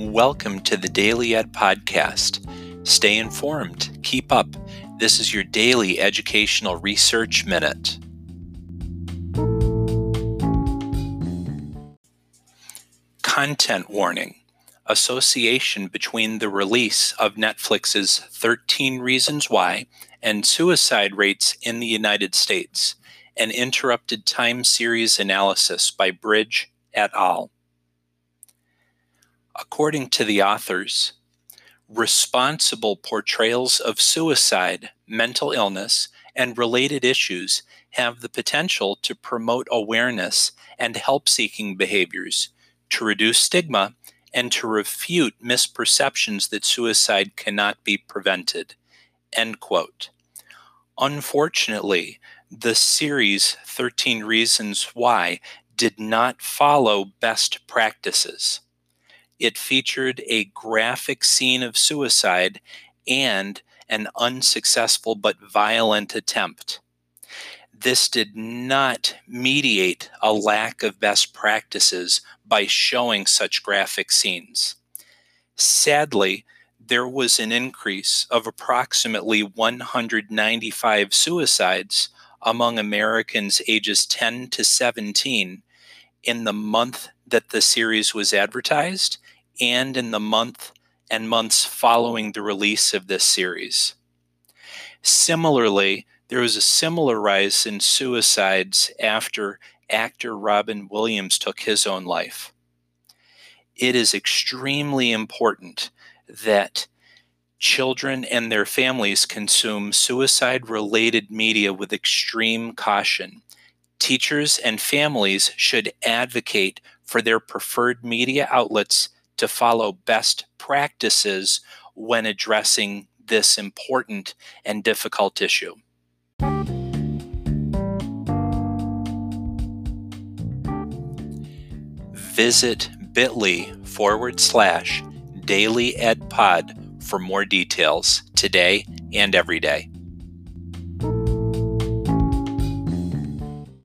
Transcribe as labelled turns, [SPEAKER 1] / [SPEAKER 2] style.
[SPEAKER 1] Welcome to the Daily Ed Podcast. Stay informed, keep up. This is your daily educational research minute. Content warning association between the release of Netflix's 13 Reasons Why and suicide rates in the United States, an interrupted time series analysis by Bridge et al. According to the authors, responsible portrayals of suicide, mental illness, and related issues have the potential to promote awareness and help seeking behaviors, to reduce stigma, and to refute misperceptions that suicide cannot be prevented. End quote. Unfortunately, the series 13 Reasons Why did not follow best practices it featured a graphic scene of suicide and an unsuccessful but violent attempt. This did not mediate a lack of best practices by showing such graphic scenes. Sadly, there was an increase of approximately 195 suicides among Americans ages 10 to 17 in the month that the series was advertised and in the month and months following the release of this series. Similarly, there was a similar rise in suicides after actor Robin Williams took his own life. It is extremely important that children and their families consume suicide related media with extreme caution. Teachers and families should advocate for their preferred media outlets to follow best practices when addressing this important and difficult issue. Visit bit.ly forward slash daily ed pod for more details today and every day.